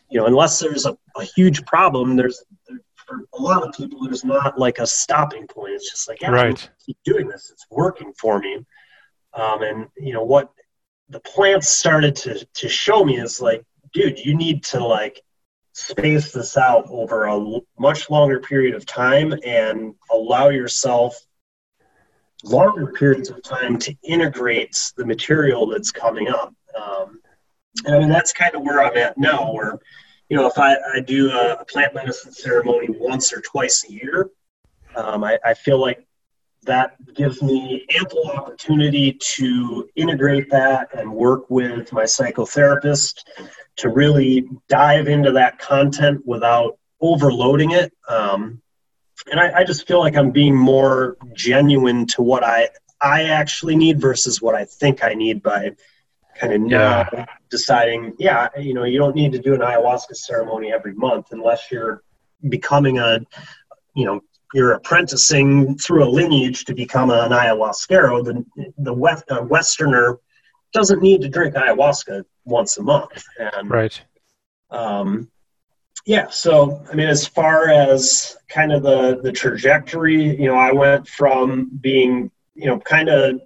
you know, unless there's a, a huge problem, there's there, for a lot of people, there's not like a stopping point. It's just like, yeah, Right. keep doing this. It's working for me. Um, and you know what the plants started to to show me is like, dude, you need to like space this out over a l- much longer period of time and allow yourself longer periods of time to integrate the material that's coming up. Um, and I mean, that's kind of where I'm at now, where, you know, if I, I do a, plant medicine ceremony once or twice a year, Um, I, I feel like that gives me ample opportunity to integrate that and work with my psychotherapist to really dive into that content without overloading it. Um, and I, I, just feel like I'm being more genuine to what I I actually need versus what I think I need by kind of yeah. now deciding, yeah, you know, you don't need to do an ayahuasca ceremony every month unless you're becoming a, you know, you're apprenticing through a lineage to become an ayahuasquero. The the West, uh, Westerner doesn't need to drink ayahuasca once a month. And, right. Um, yeah. So, I mean, as far as kind of the the trajectory, you know, I went from being, you know, kind of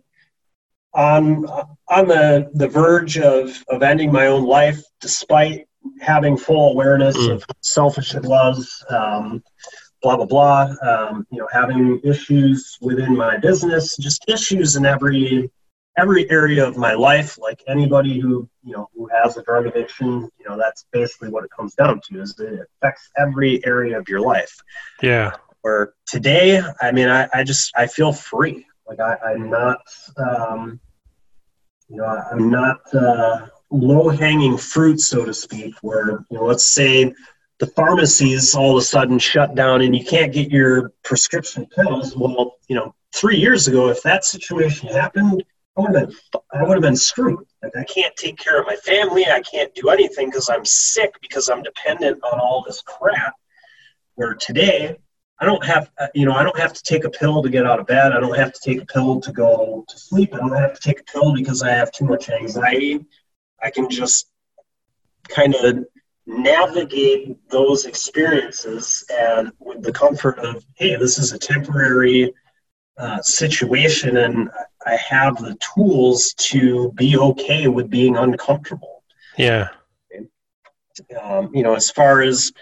on on the the verge of of ending my own life, despite having full awareness mm. of selfish it was. Um, blah blah blah. Um, you know, having issues within my business, just issues in every every area of my life. Like anybody who you know who has a drug addiction, you know, that's basically what it comes down to. Is it affects every area of your life. Yeah. Where today, I mean, I, I just I feel free. Like I, I'm not. Um, you know, I'm not uh, low hanging fruit, so to speak. Where you know, let's say the pharmacies all of a sudden shut down and you can't get your prescription pills. Well, you know, three years ago, if that situation happened, I would have been, I would have been screwed. Like I can't take care of my family. I can't do anything because I'm sick because I'm dependent on all this crap. Where today, I don't have, uh, you know, I don't have to take a pill to get out of bed. I don't have to take a pill to go to sleep. I don't have to take a pill because I have too much anxiety. I can just kind of navigate those experiences and with the comfort of hey this is a temporary uh, situation and i have the tools to be okay with being uncomfortable yeah um, you know as far as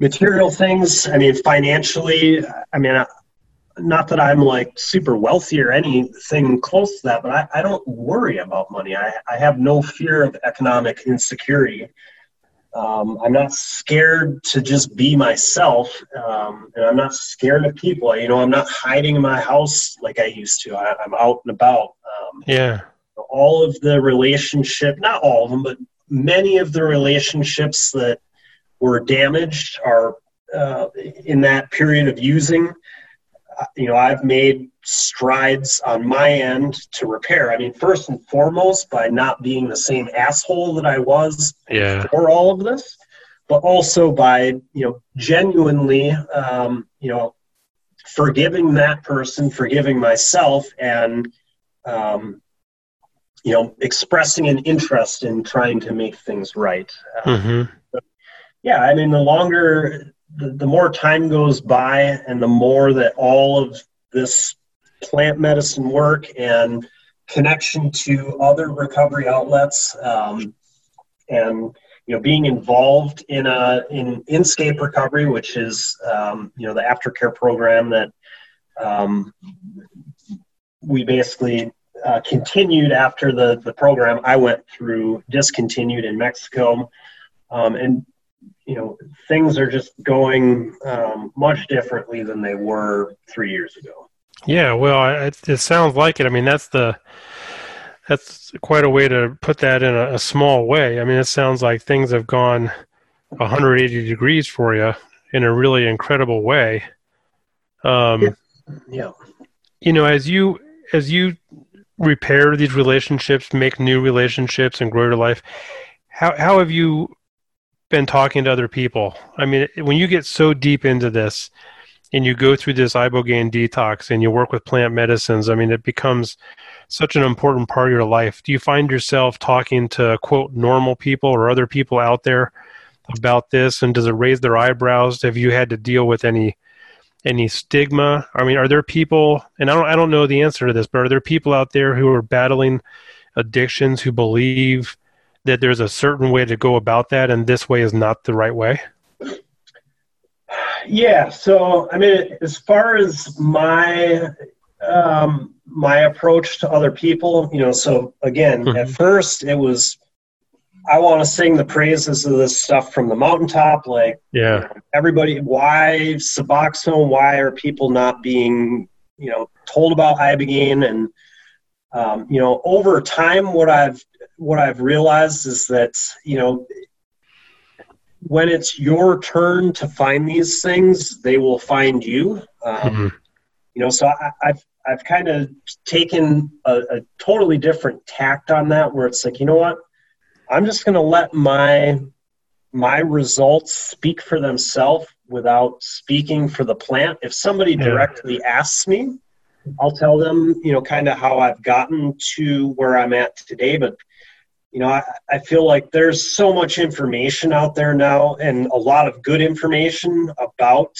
material things i mean financially i mean not that i'm like super wealthy or anything close to that but i, I don't worry about money I, I have no fear of economic insecurity um, I'm not scared to just be myself, um, and I'm not scared of people. You know, I'm not hiding in my house like I used to. I, am out and about. Um, yeah. All of the relationship, not all of them, but many of the relationships that were damaged are uh, in that period of using. Uh, you know, I've made strides on my end to repair. I mean, first and foremost, by not being the same asshole that I was yeah. before all of this, but also by you know genuinely um, you know forgiving that person, forgiving myself, and um, you know expressing an interest in trying to make things right. Mm-hmm. Yeah, I mean, the longer the, the more time goes by and the more that all of this plant medicine work and connection to other recovery outlets um, and you know being involved in a in inscape recovery which is um, you know the aftercare program that um, we basically uh, continued after the the program i went through discontinued in mexico. Um, and you know things are just going um, much differently than they were three years ago yeah, well, it, it sounds like it. I mean, that's the that's quite a way to put that in a, a small way. I mean, it sounds like things have gone 180 degrees for you in a really incredible way. Um, yeah. You know, as you as you repair these relationships, make new relationships, and grow your life, how how have you been talking to other people? I mean, when you get so deep into this, and you go through this ibogaine detox and you work with plant medicines i mean it becomes such an important part of your life. Do you find yourself talking to quote normal people or other people out there about this? And does it raise their eyebrows? Have you had to deal with any any stigma? I mean are there people and i don't i don't know the answer to this but are there people out there who are battling addictions who believe that there's a certain way to go about that and this way is not the right way yeah. So, I mean, as far as my um, my approach to other people, you know, so again, mm-hmm. at first it was I want to sing the praises of this stuff from the mountaintop. Like, yeah, everybody, why Suboxone? Why are people not being, you know, told about Ibogaine? And, um, you know, over time, what I've what I've realized is that, you know, when it's your turn to find these things, they will find you. Um, mm-hmm. You know, so I, I've I've kind of taken a, a totally different tact on that, where it's like, you know what I'm just going to let my my results speak for themselves without speaking for the plant. If somebody directly asks me, I'll tell them, you know, kind of how I've gotten to where I'm at today. But, you know, I, I feel like there's so much information out there now and a lot of good information about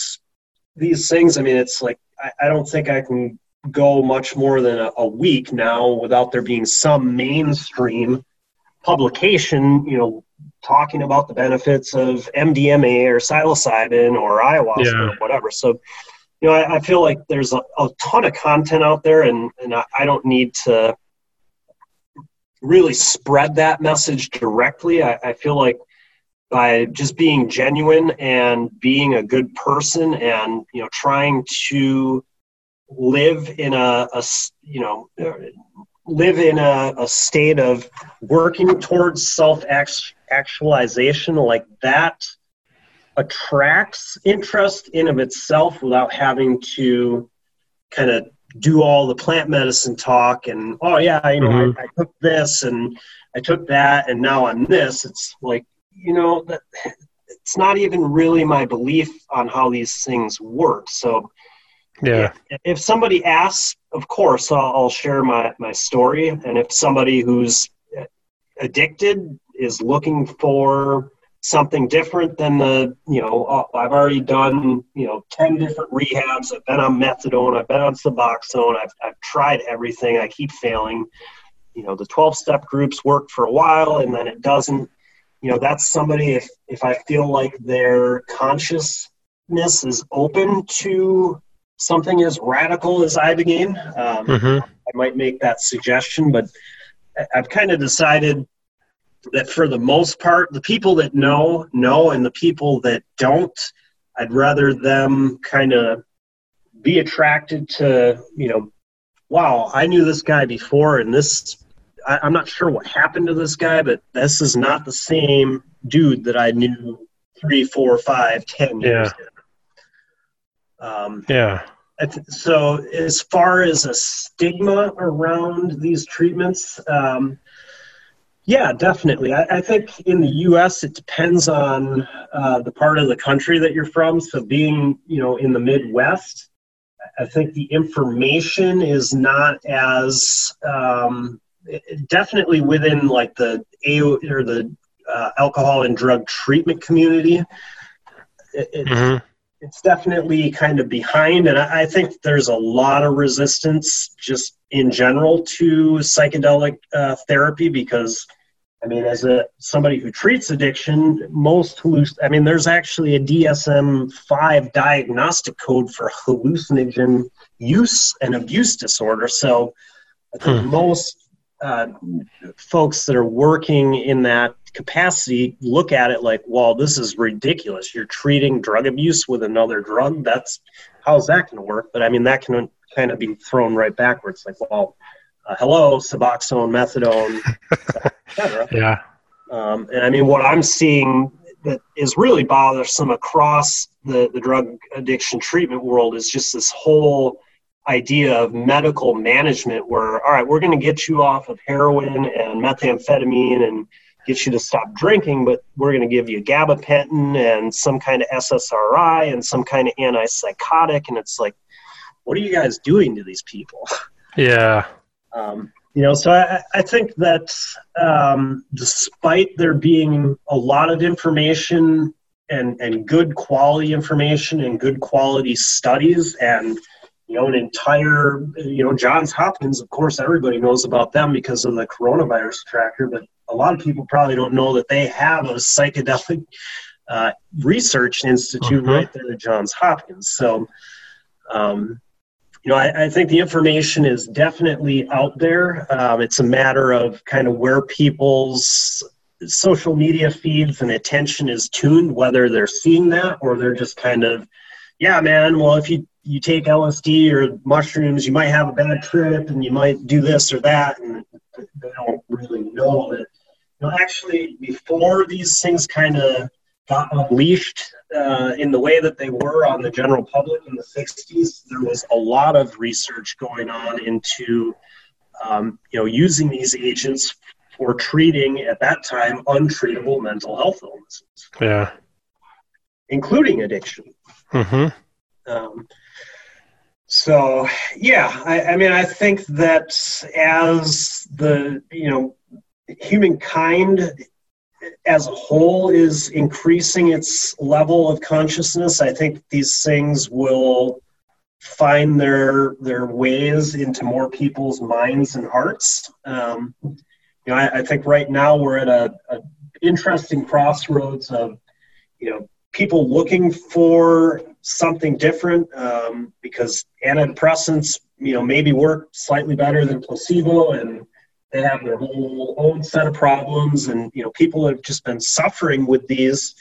these things. I mean, it's like, I, I don't think I can go much more than a, a week now without there being some mainstream publication, you know, talking about the benefits of MDMA or psilocybin or ayahuasca yeah. or whatever. So, you know, I, I feel like there's a, a, ton of content out there, and and I, I, don't need to really spread that message directly. I, I feel like by just being genuine and being a good person, and you know, trying to live in a, a you know live in a, a state of working towards self actualization like that attracts interest in of itself without having to kind of do all the plant medicine talk and oh yeah you know mm-hmm. I, I, took this and i took that and now i'm this it's like you know that it's not even really my belief on how these things work so yeah. If somebody asks, of course, I'll, I'll share my, my story. And if somebody who's addicted is looking for something different than the, you know, uh, I've already done, you know, 10 different rehabs. I've been on methadone. I've been on Suboxone. I've, I've tried everything. I keep failing. You know, the 12 step groups work for a while and then it doesn't. You know, that's somebody, if, if I feel like their consciousness is open to something as radical as Ibogaine, um, mm-hmm. I might make that suggestion. But I've kind of decided that for the most part, the people that know, know, and the people that don't, I'd rather them kind of be attracted to, you know, wow, I knew this guy before, and this, I, am not sure what happened to this guy, but this is not the same dude that I knew three, four, five, ten years yeah. Um, yeah. So, as far as a stigma around these treatments, um, yeah, definitely. I, I, think in the U.S. it depends on uh, the part of the country that you're from. So, being you know in the Midwest, I think the information is not as um, definitely within like the AO or the uh, alcohol and drug treatment community. It, mm-hmm it's definitely kind of behind, and I, I think there's a lot of resistance just in general to psychedelic uh, therapy because. I mean, as a somebody who treats addiction, most halluc- I mean, there's actually a DSM-5 diagnostic code for hallucinogen use and abuse disorder. So, I think hmm. most uh, folks that are working in that capacity look at it like, well, this is ridiculous. You're treating drug abuse with another drug. That's how's that going to work? But I mean, that can kind of be thrown right backwards. Like, well, uh, hello, Suboxone, methadone, etc. Yeah. Um, and I mean, what I'm seeing that is really bothersome across the, the drug addiction treatment world is just this whole idea of medical management where, all right, we're going to get you off of heroin and methamphetamine and get you to stop drinking, but we're going to give you gabapentin and some kind of SSRI and some kind of antipsychotic. And it's like, what are you guys doing to these people? Yeah. Um, you know, so I, I think that um, despite there being a lot of information and, and good quality information and good quality studies and you know, an entire, you know, Johns Hopkins, of course, everybody knows about them because of the coronavirus tracker, but a lot of people probably don't know that they have a psychedelic uh, research institute uh-huh. right there at Johns Hopkins. So, um, you know, I, I, think the information is definitely out there. Um, it's a matter of kind of where people's social media feeds and attention is tuned, whether they're seeing that or they're just kind of, yeah, man, well, if you, you take LSD or mushrooms, you might have a bad trip and you might do this or that. And they don't really know that, you know, actually, before these things kind of got unleashed uh, in the way that they were on the general public in the 60s, there was a lot of research going on into um, you know using these agents for treating at that time untreatable mental health illnesses. Yeah, including addiction. Mm-hmm. Um, so yeah, I, I mean, I think that as the you know humankind as a whole is increasing its level of consciousness, I think these things will find their their ways into more people's minds and hearts. Um, you know, I, I, think right now we're at a, a, interesting crossroads of you know people looking for something different um, because antidepressants you know maybe work slightly better than placebo and they have their whole own set of problems, and you know people have just been suffering with these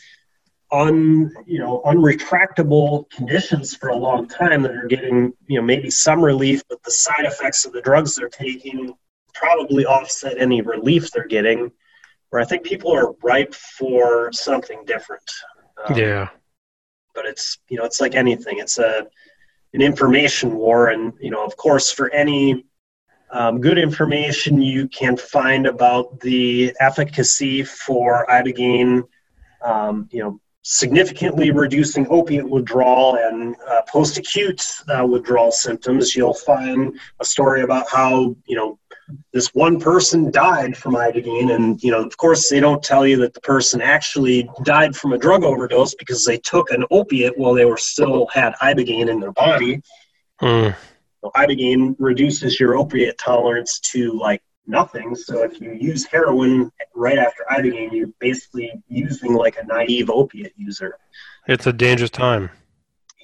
un you know unretractable conditions for a long time that are getting you know maybe some relief, but the side effects of the drugs they're taking probably offset any relief they're getting. Where I think people are ripe for something different. Um, yeah. But it's you know it's like anything. It's a an information war, and you know of course for any um, good information you can find about the efficacy for ibogaine, um, you know, significantly reducing opiate withdrawal and uh, post-acute uh, withdrawal symptoms. You'll find a story about how you know this one person died from ibogaine, and you know, of course, they don't tell you that the person actually died from a drug overdose because they took an opiate while they were still had ibogaine in their body. Mm. So ibogaine reduces your opiate tolerance to like nothing. So if you use heroin right after ibogaine, you're basically using like a naive opiate user. It's a dangerous time.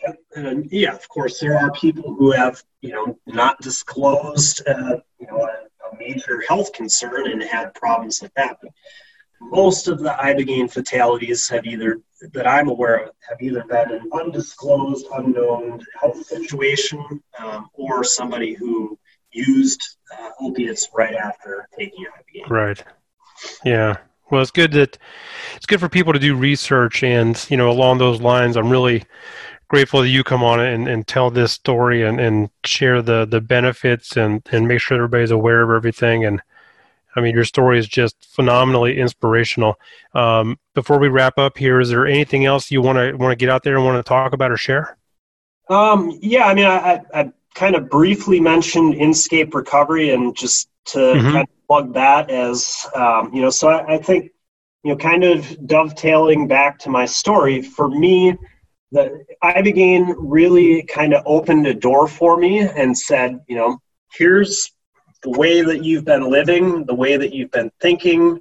Yeah, and yeah, of course, there are people who have you know not disclosed uh, you know a, major health concern and had problems like that. But most of the ibogaine fatalities have either that I'm aware of have either been an undisclosed, unknown health situation, um, or somebody who used uh, opiates right after taking ibogaine. Right. Yeah. Well, it's good that it's good for people to do research, and you know, along those lines, I'm really grateful that you come on and, and tell this story and, and share the the benefits and and make sure everybody's aware of everything and I mean, your story is just phenomenally inspirational. Um, before we wrap up here, is there anything else you want to want to get out there and want to talk about or share? Um, yeah, I mean, I, I, kind of briefly mentioned Inscape Recovery, and just to mm-hmm. kind of plug that as um, you know, so I, I think you know, kind of dovetailing back to my story for me. The Ibogaine really kind of opened a door for me and said, you know, here's the way that you've been living, the way that you've been thinking,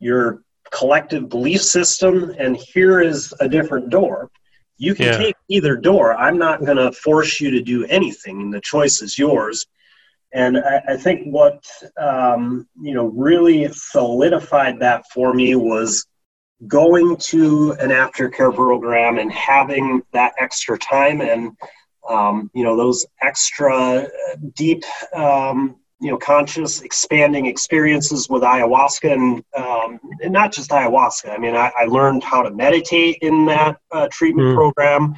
your collective belief system, and here is a different door. You can yeah. take either door. I'm not going to force you to do anything, the choice is yours. And I, I think what um, you know really solidified that for me was going to an aftercare program and having that extra time and um, you know those extra deep um, you know conscious expanding experiences with ayahuasca and, um, and not just ayahuasca. I mean i, I learned how to meditate in that uh, treatment mm. program.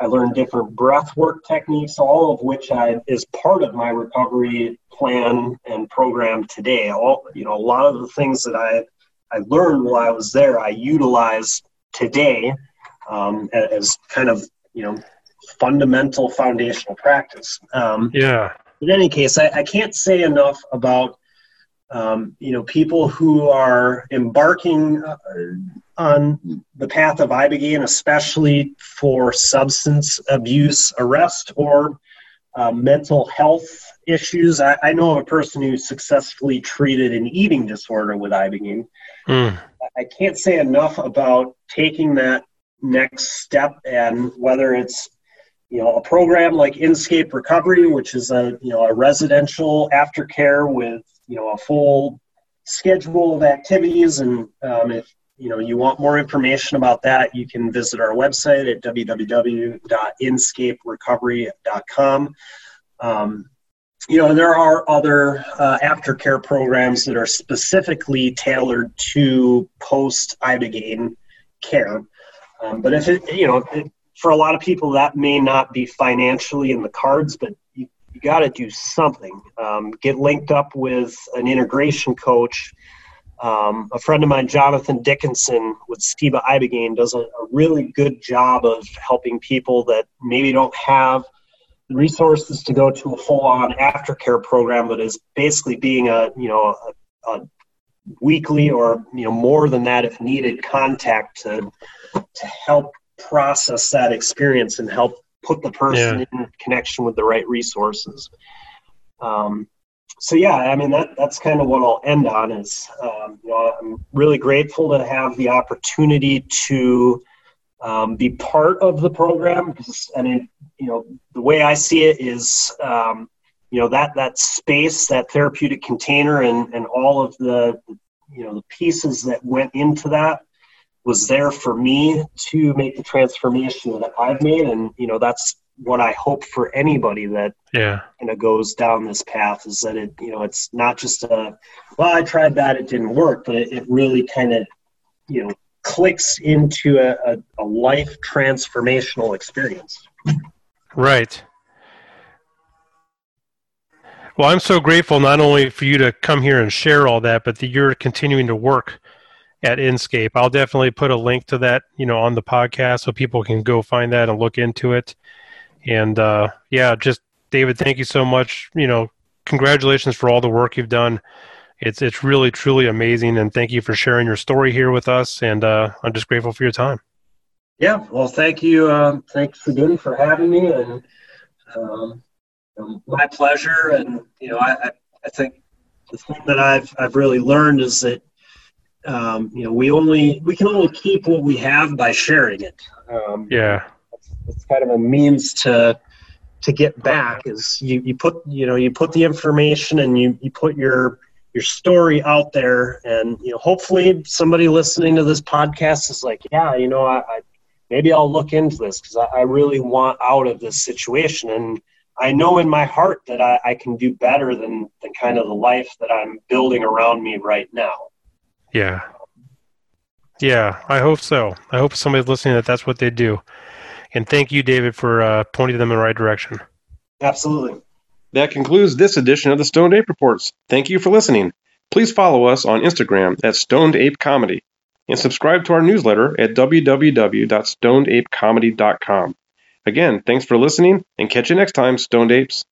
I learned different breath work techniques all of which I, is part of my recovery plan and program today. All you know a lot of the things that i i learned while i was there i utilize today um, as kind of you know fundamental foundational practice um, yeah in any case, I, I can't say enough about um, you know people who are embarking uh, on the path of ibogaine, especially for substance abuse arrest or uh, mental health issues. I, I, know of a person who successfully treated an eating disorder with ibogaine. Mm. I can't say enough about taking that next step and whether it's you know, a program like Inscape Recovery, which is a you know a residential aftercare with you know a full schedule of activities, and um, if you know you want more information about that, you can visit our website at www.inscaperecovery.com. Um, you know, there are other uh, aftercare programs that are specifically tailored to post ibogaine care. Um, but if it, you know, it, for a lot of people, that may not be financially in the cards, but you, you got to do something. Um, get linked up with an integration coach um, a friend of mine, Jonathan Dickinson with Steba Ibogaine, does a, a, really good job of helping people that maybe don't have resources to go to a full-on aftercare program, but is basically being a you know a, a weekly or you know more than that if needed contact to to help process that experience and help put the person yeah. in connection with the right resources. Um, so yeah, I mean that that's kind of what I'll end on is um, you know I'm really grateful to have the opportunity to um, be part of the program because I mean you know the way I see it is um, you know that that space that therapeutic container and and all of the you know the pieces that went into that was there for me to make the transformation that I've made. And you know that's what I hope for anybody that yeah. kind of goes down this path is that it you know it's not just a well I tried that it didn't work but it, it really kind of you know clicks into a, a, a life transformational experience. Right. Well, I'm so grateful not only for you to come here and share all that, but that you're continuing to work at Inscape. I'll definitely put a link to that, you know, on the podcast so people can go find that and look into it. And uh, yeah, just David, thank you so much. You know, congratulations for all the work you've done. It's it's really truly amazing, and thank you for sharing your story here with us. And uh, I'm just grateful for your time. Yeah, well, thank you. Um, thanks again for having me, and um, my pleasure. And you know, I, I think the thing that I've I've really learned is that um, you know we only we can only keep what we have by sharing it. Um, yeah, it's kind of a means to to get back is you, you put you know you put the information and you, you put your your story out there. And you know hopefully somebody listening to this podcast is like yeah you know i, I maybe i'll look into this because I, I, really want out of this situation. And i know in my heart that I, I can do better than than kind of the life that i'm building around me right now. Yeah. Yeah i hope so. I hope somebody listening that that's what they do. And thank you, David, for uh, pointing them in the right direction. Absolutely. That concludes this edition of the Stoned Ape Reports. Thank you for listening. Please follow us on Instagram at Stoned Ape Comedy and subscribe to our newsletter at www.stonedapecomedy.com. Again, thanks for listening and catch you next time, Stoned Apes.